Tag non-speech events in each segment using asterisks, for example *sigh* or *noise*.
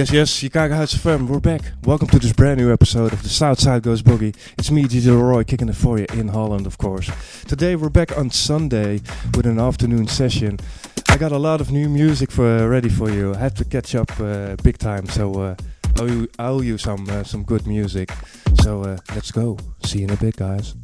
Yes, yes, Chicago House FM, we're back. Welcome to this brand new episode of the South Side Goes Boogie. It's me, DJ Leroy, kicking it for you in Holland, of course. Today we're back on Sunday with an afternoon session. I got a lot of new music for ready for you. I had to catch up uh, big time, so uh, I owe owe you some uh, some good music. So uh, let's go. See you in a bit, guys.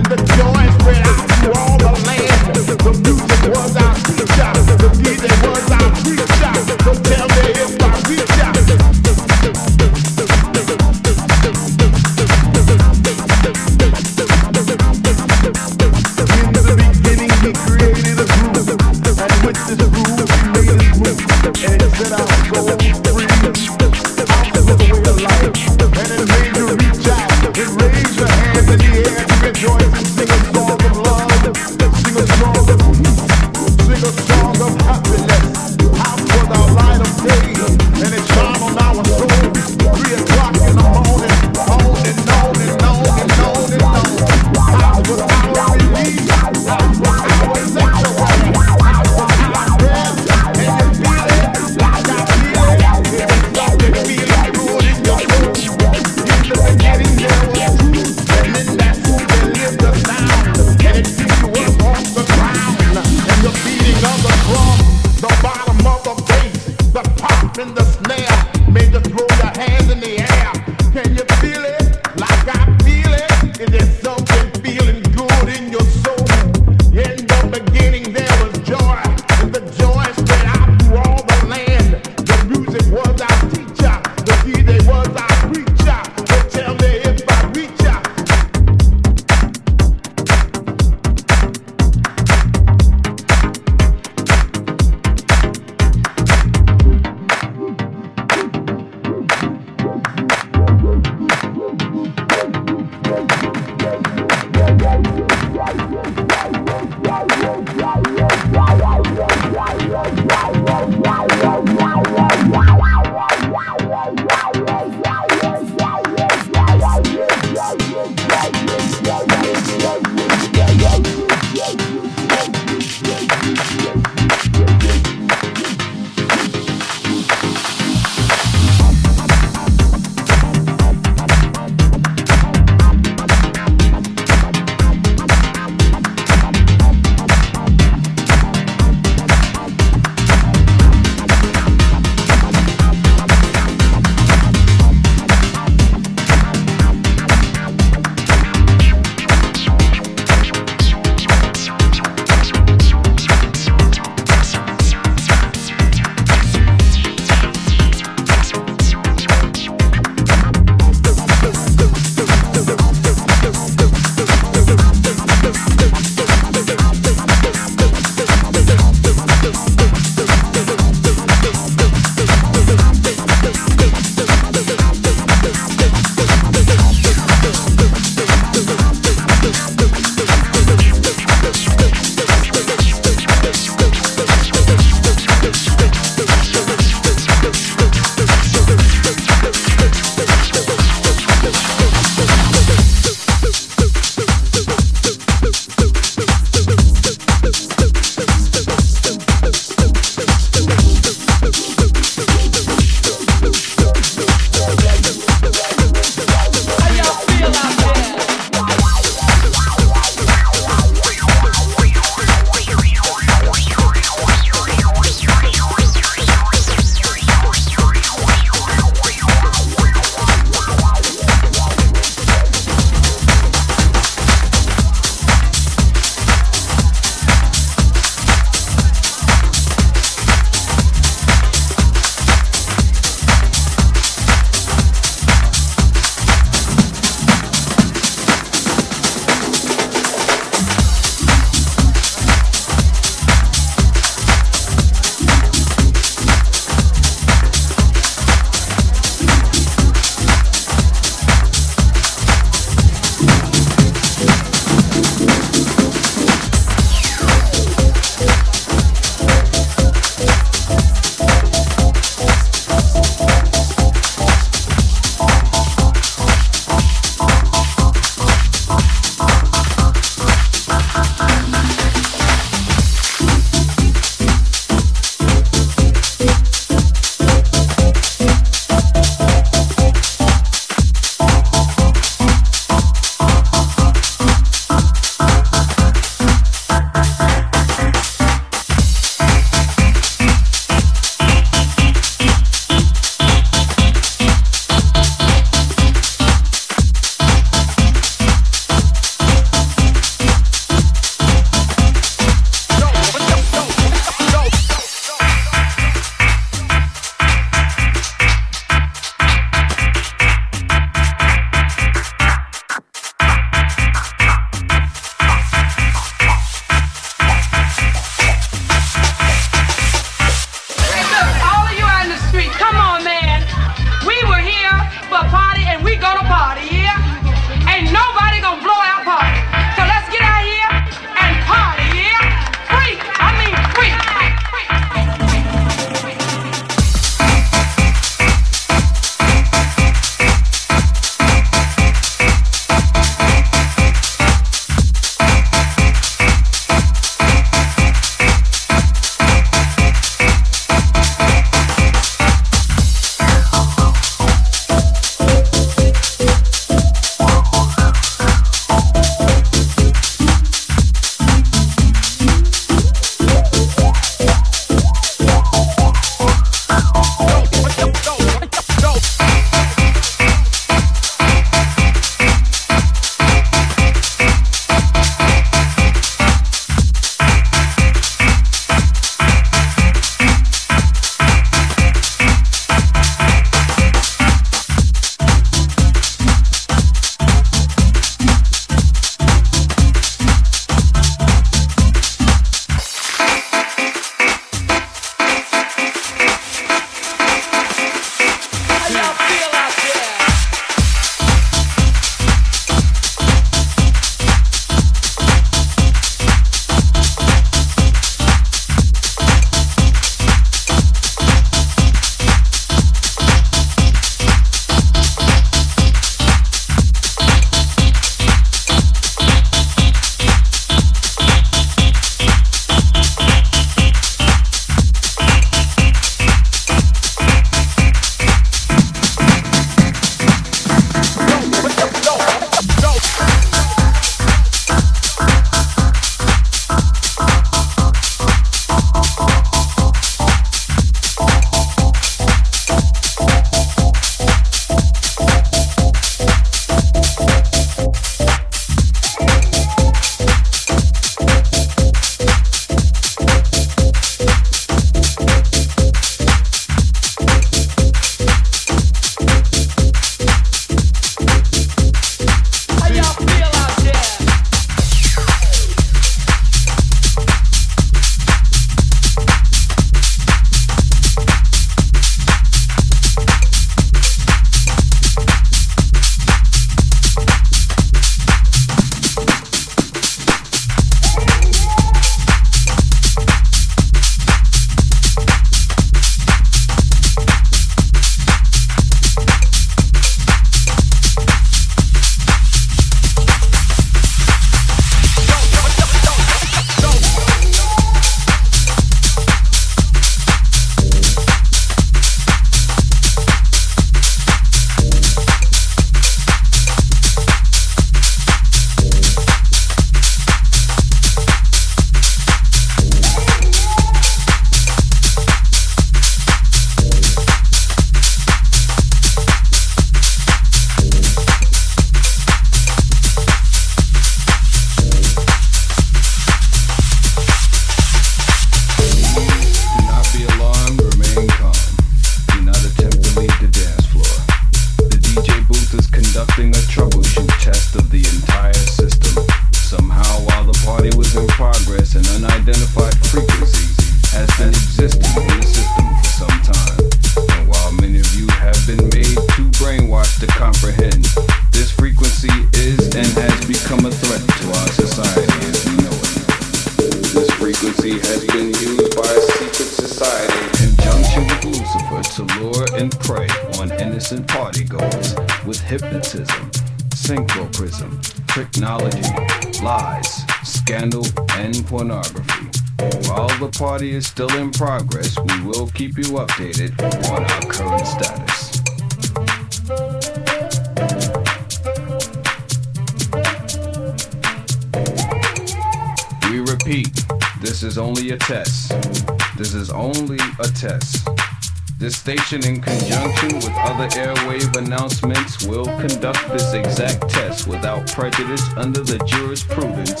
station in conjunction with other airwave announcements will conduct this exact test without prejudice under the jurisprudence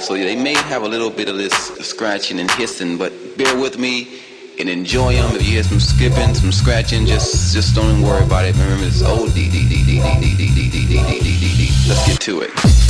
So they may have a little bit of this scratching and hissing, but bear with me and enjoy them. If you hear some skipping, some scratching, just just don't worry about it. Remember, it's O D D D D D D D D D D D D D. Let's get to it.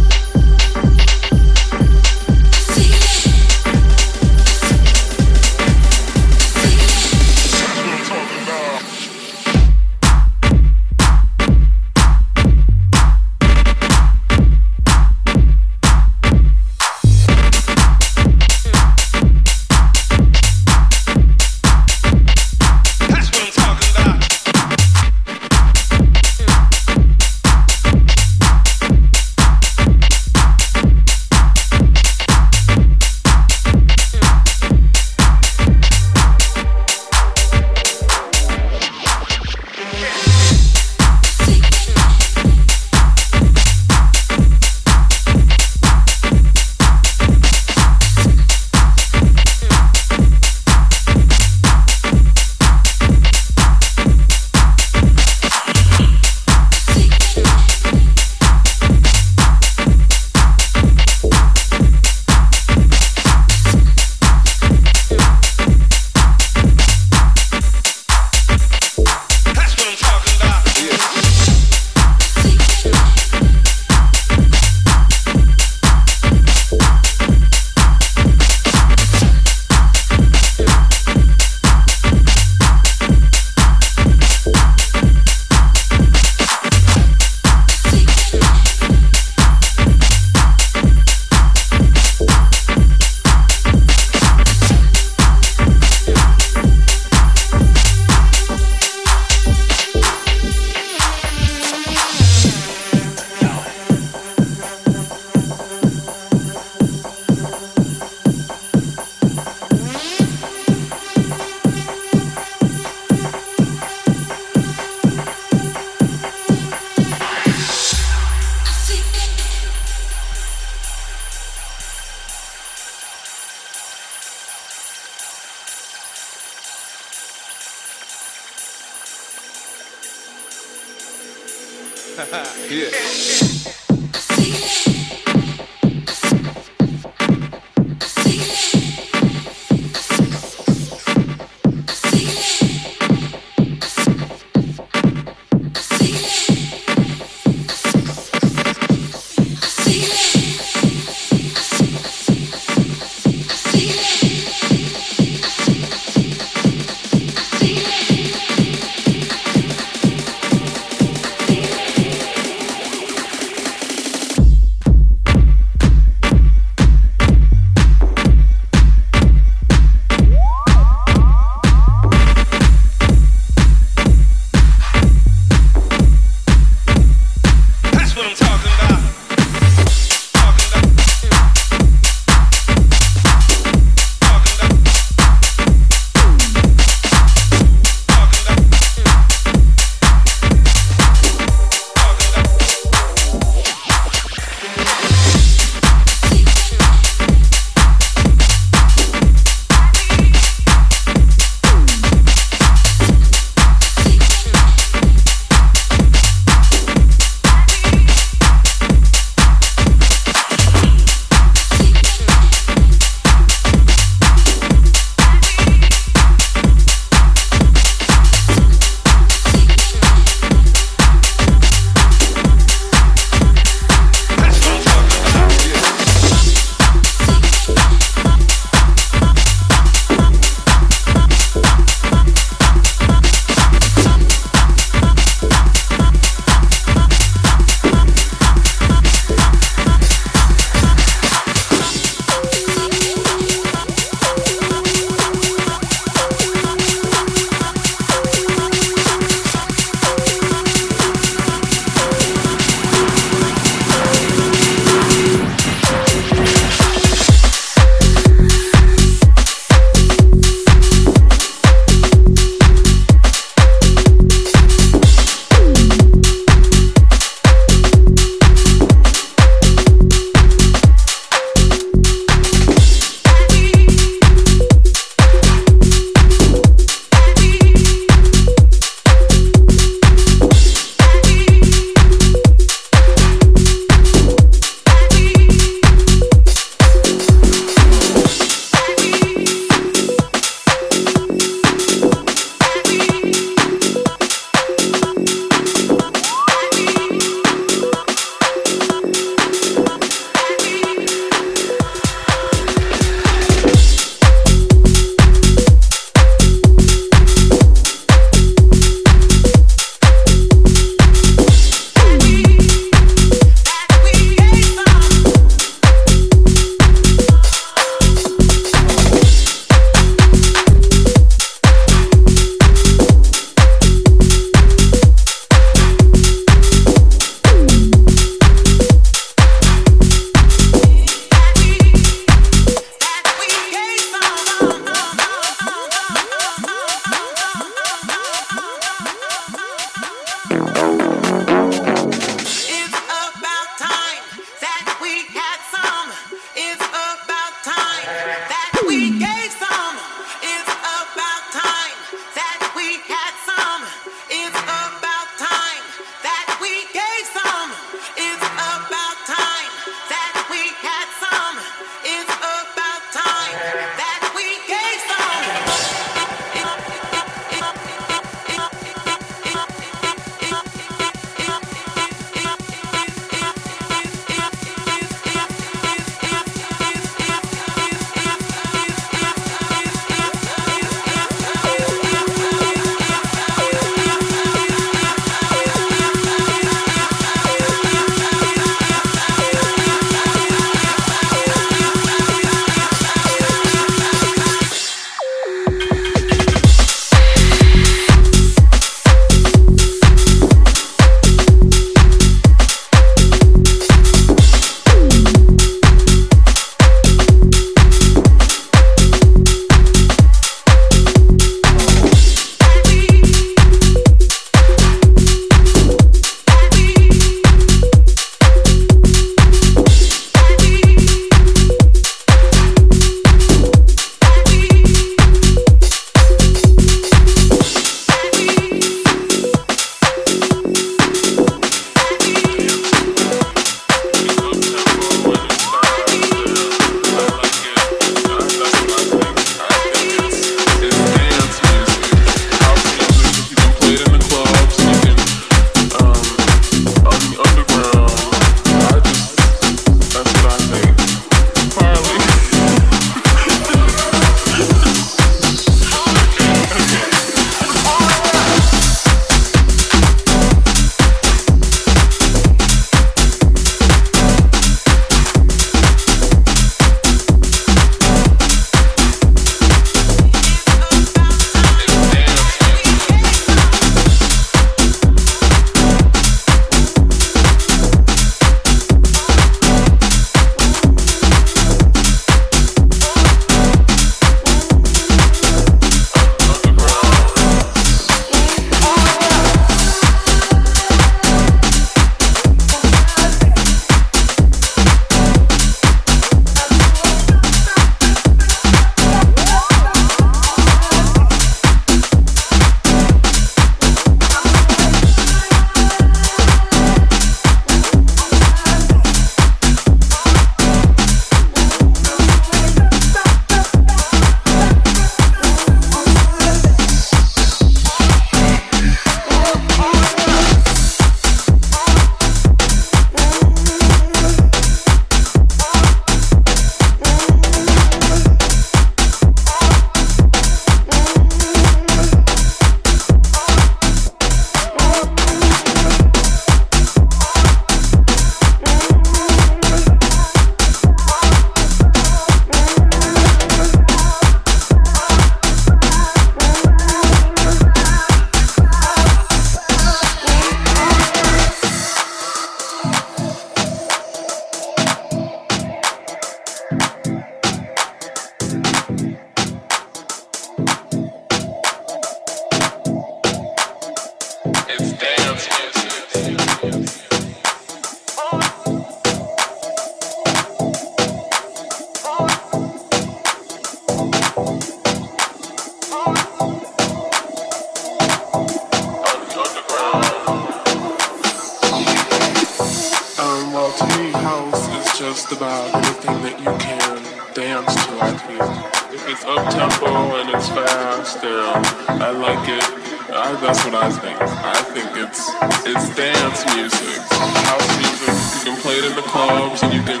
just about anything that you can dance to, I feel. If it's up tempo and it's fast and I like it, I, that's what I think. I think it's it's dance music, house music. You can play it in the clubs and you can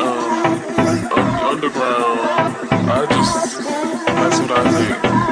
um, underground. I just that's what I think.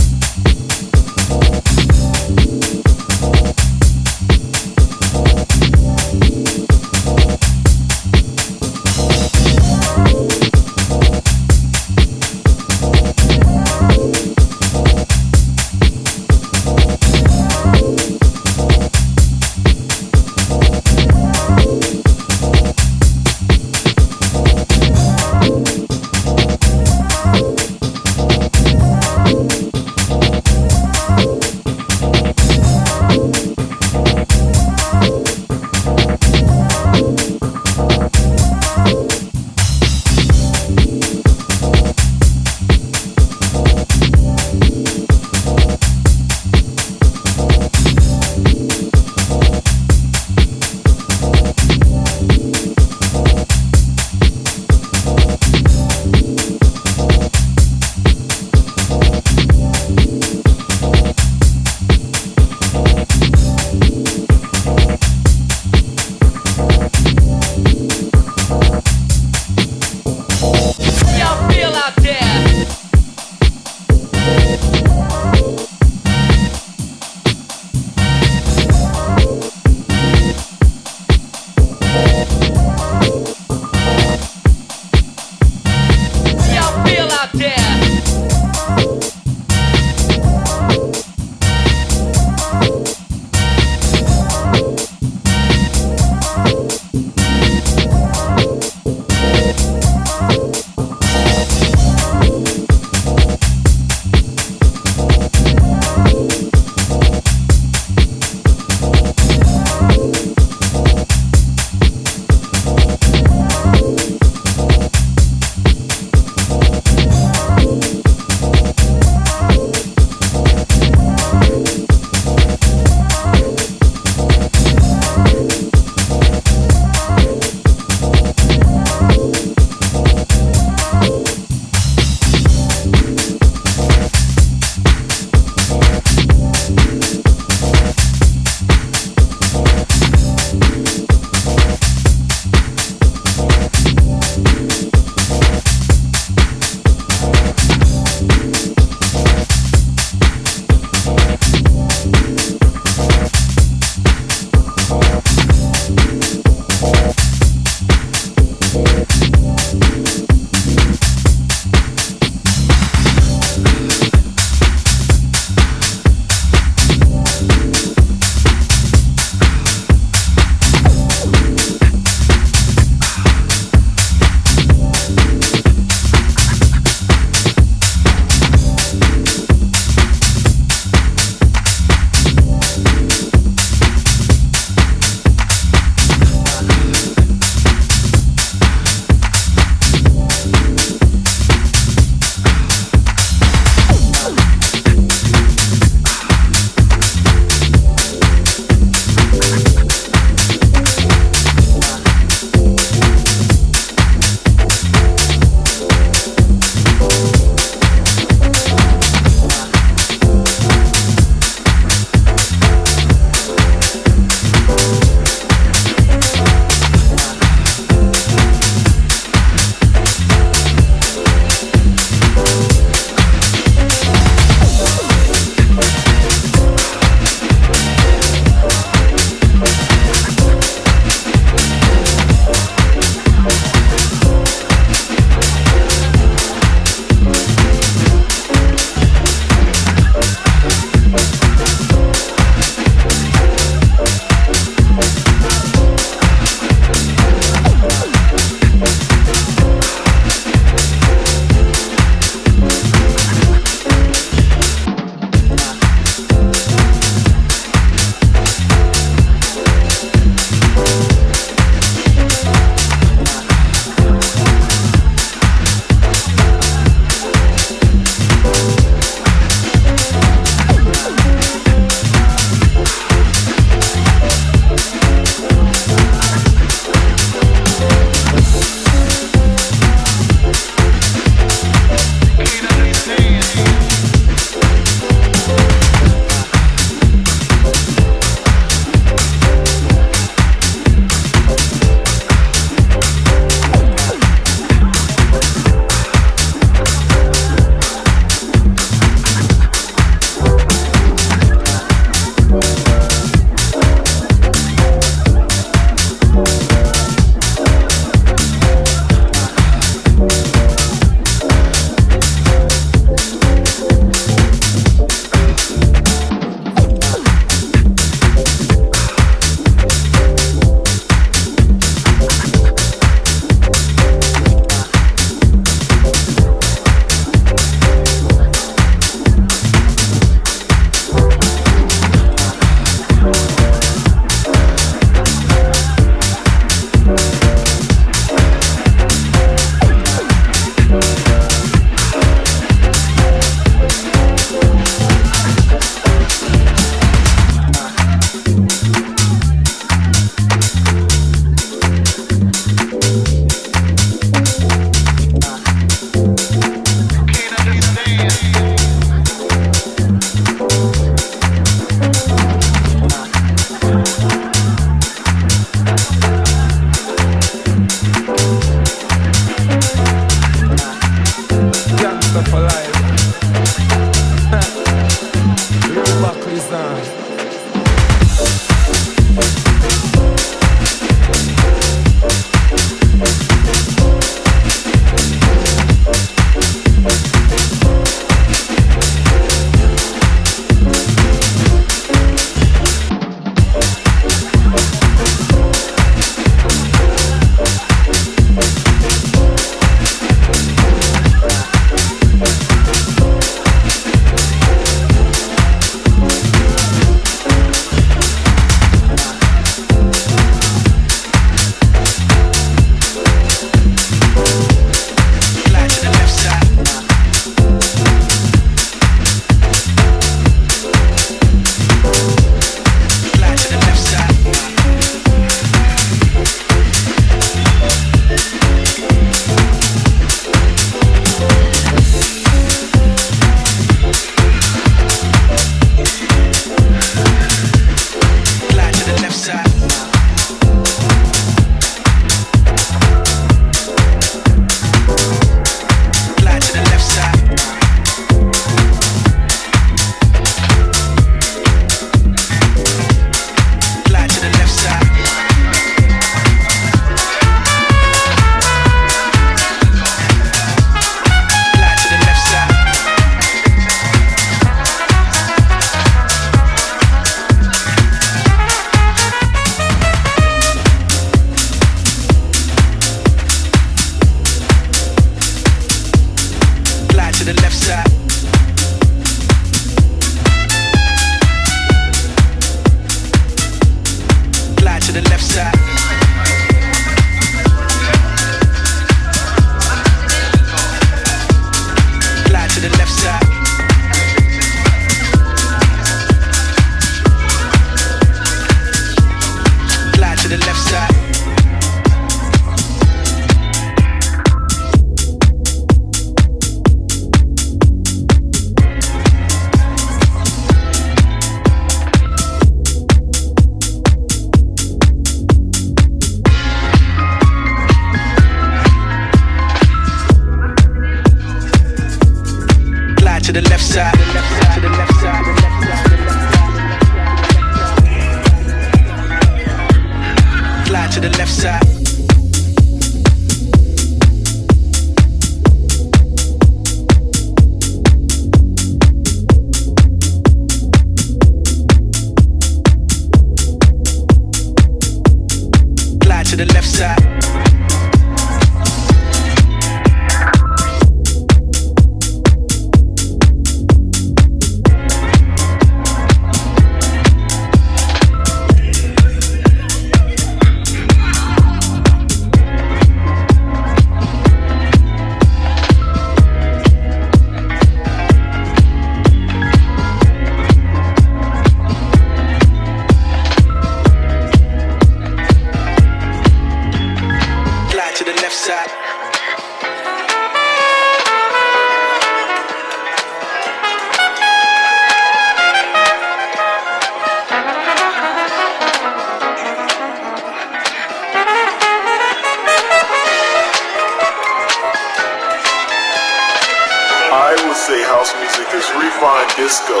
Is refined disco.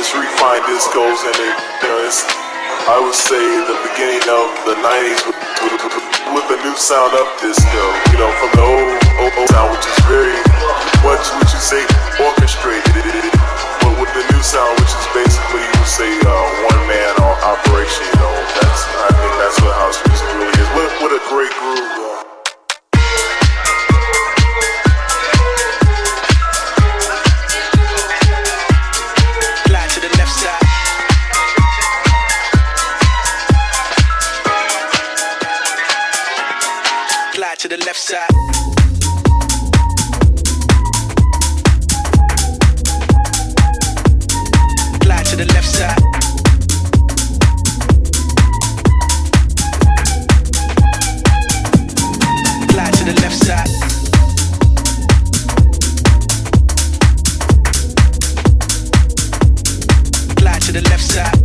It's refined discos, and it, you know, it's. I would say the beginning of the '90s with, with, the new sound of disco. You know, from the old, old, old sound, which is very much, would you say, orchestrated, but with the new sound, which is basically, you would say, uh, one man operation. You know, that's. I think that's what house music really is. What, what a great groove. Left side.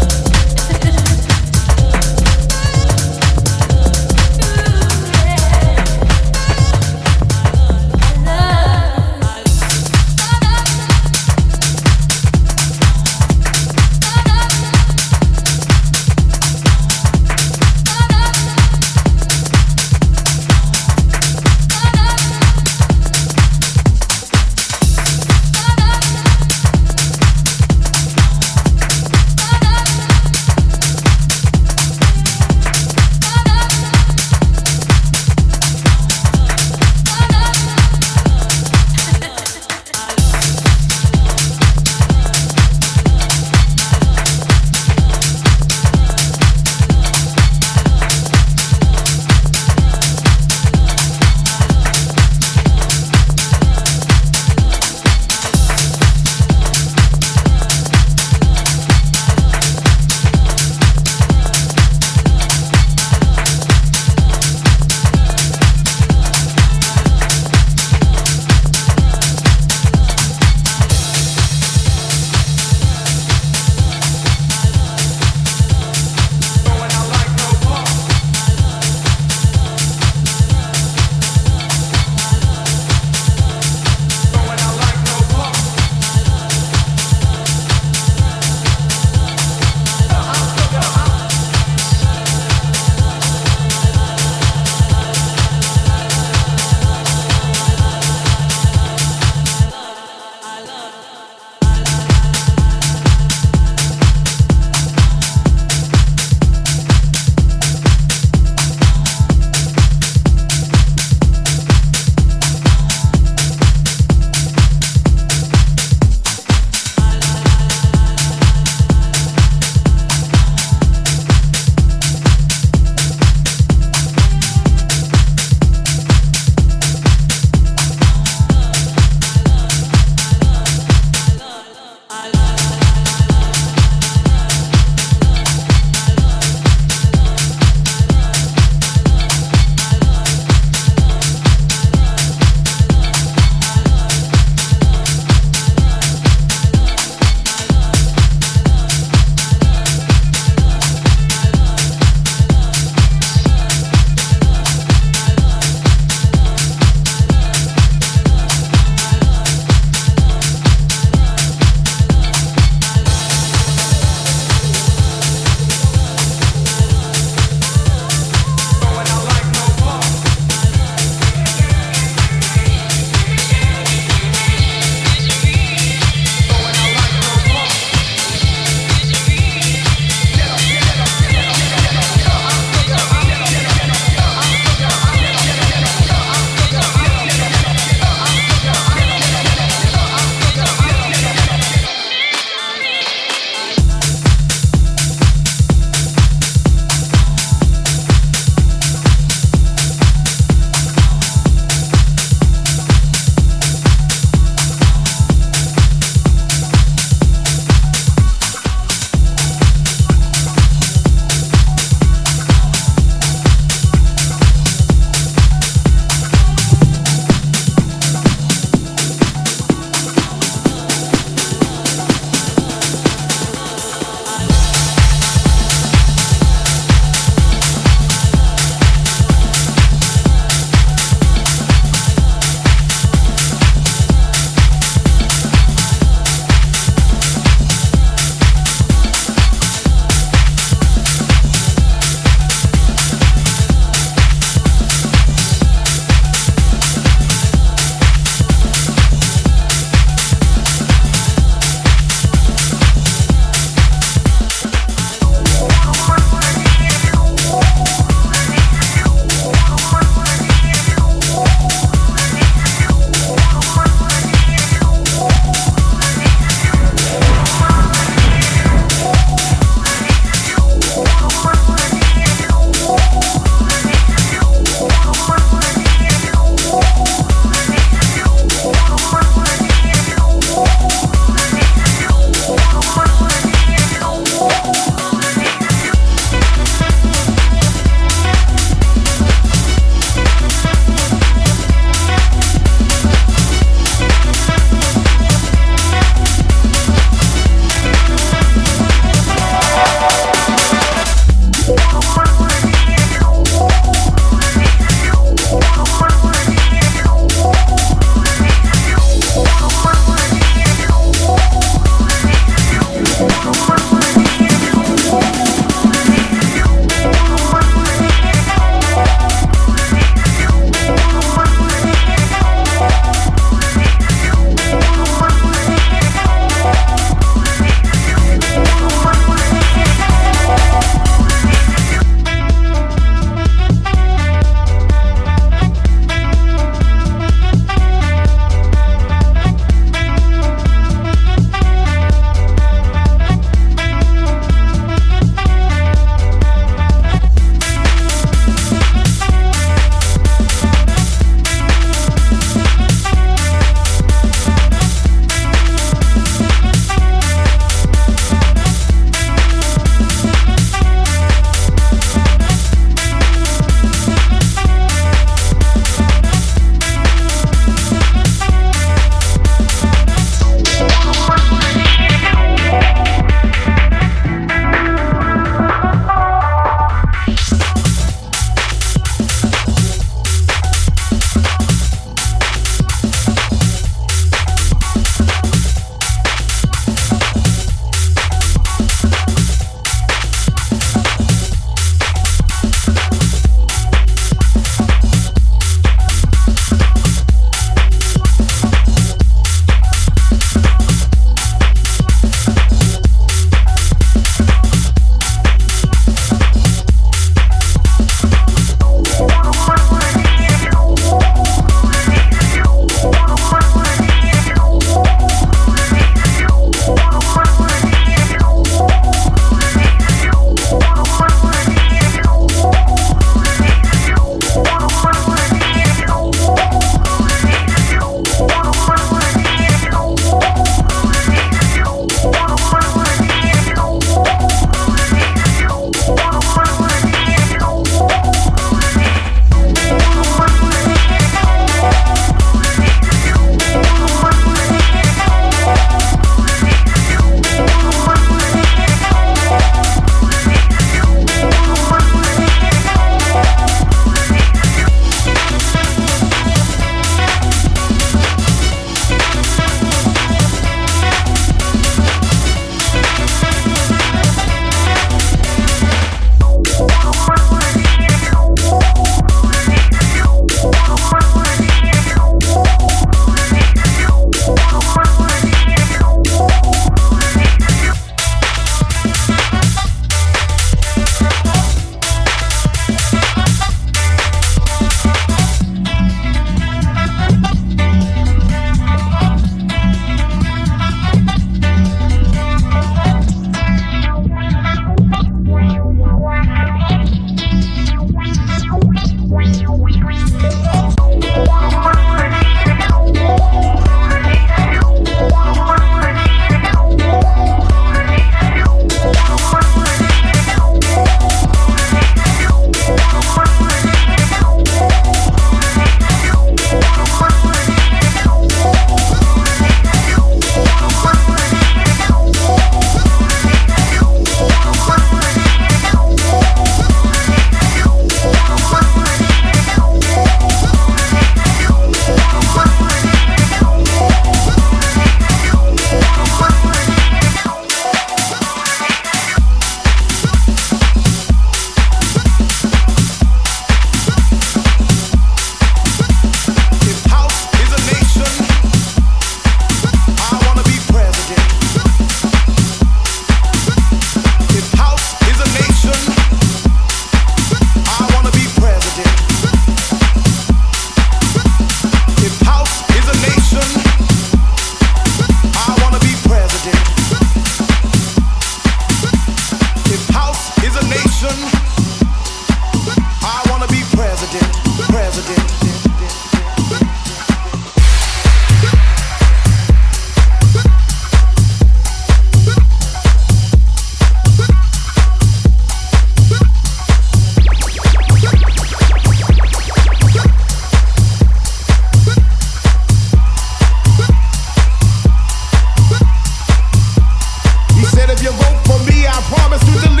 promise to deliver.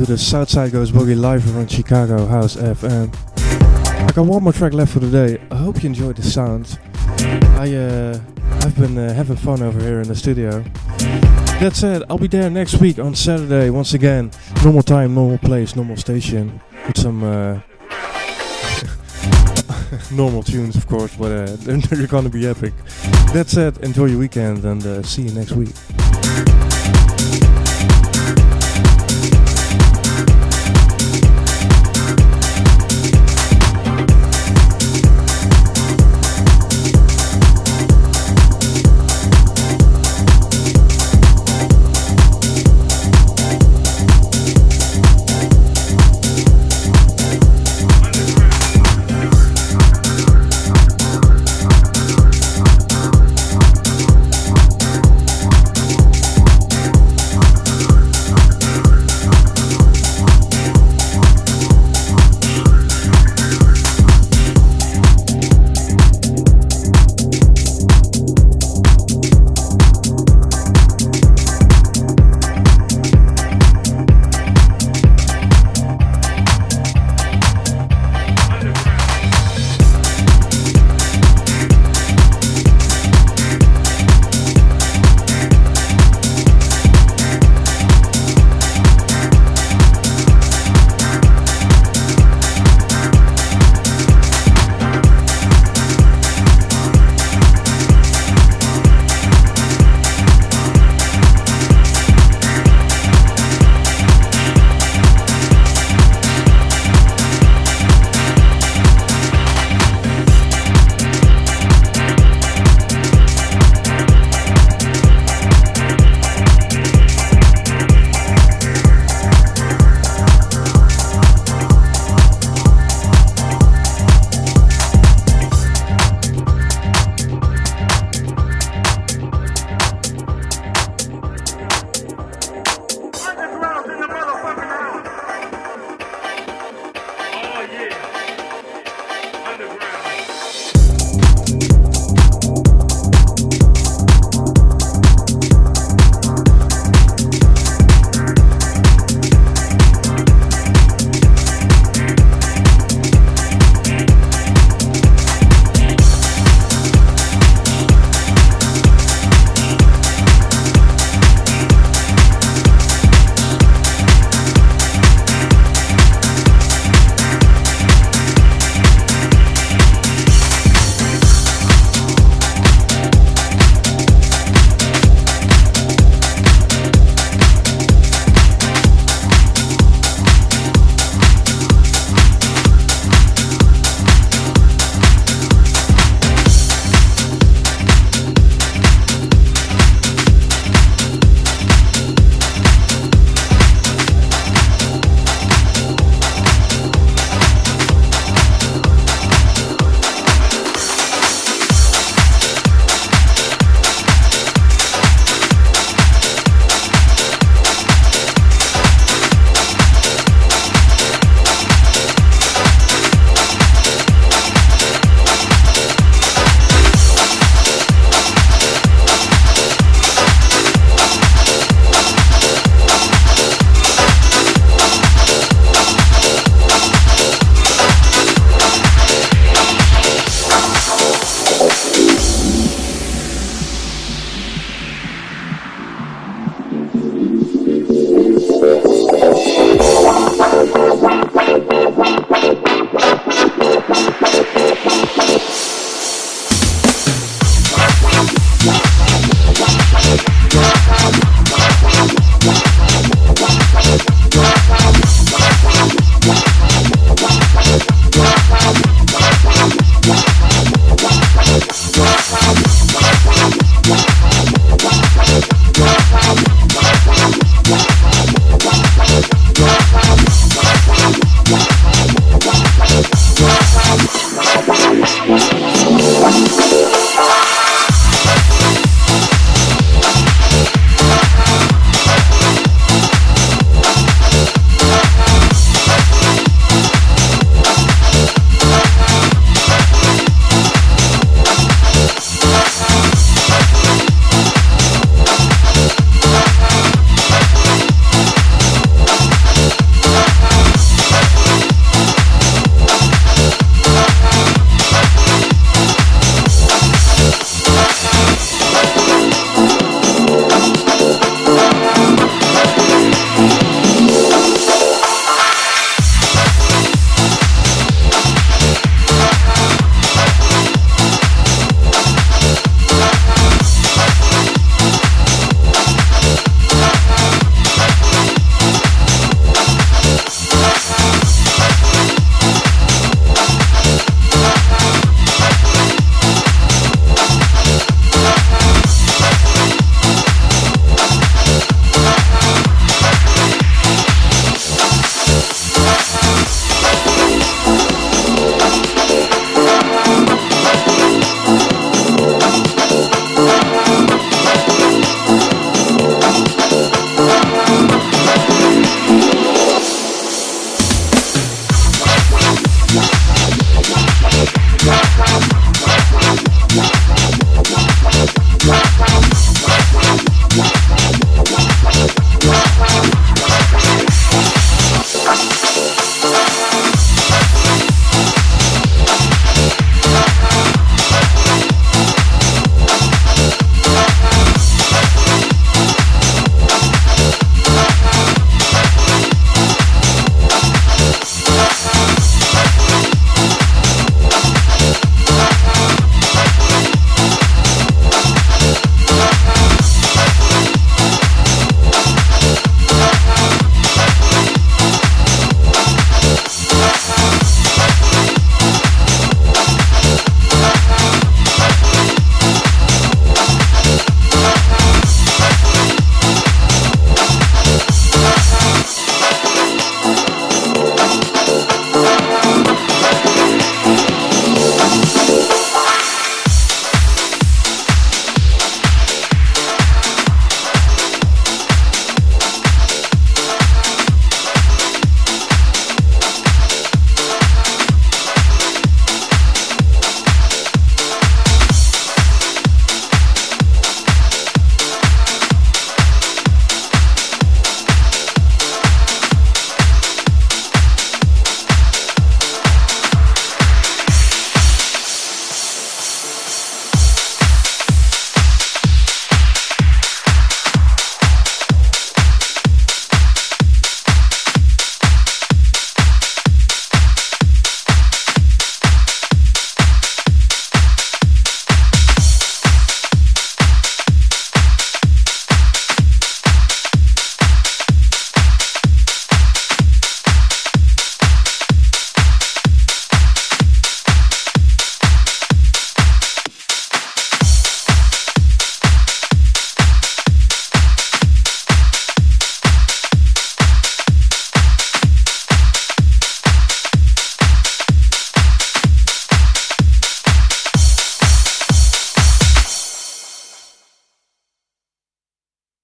To the Southside Goes Boogie live from Chicago House FM. I got one more track left for today. I hope you enjoyed the sound. I uh, I've been uh, having fun over here in the studio. That said, I'll be there next week on Saturday once again. Normal time, normal place, normal station. With some uh, *laughs* normal tunes, of course, but uh, *laughs* they're gonna be epic. That said, enjoy your weekend and uh, see you next week.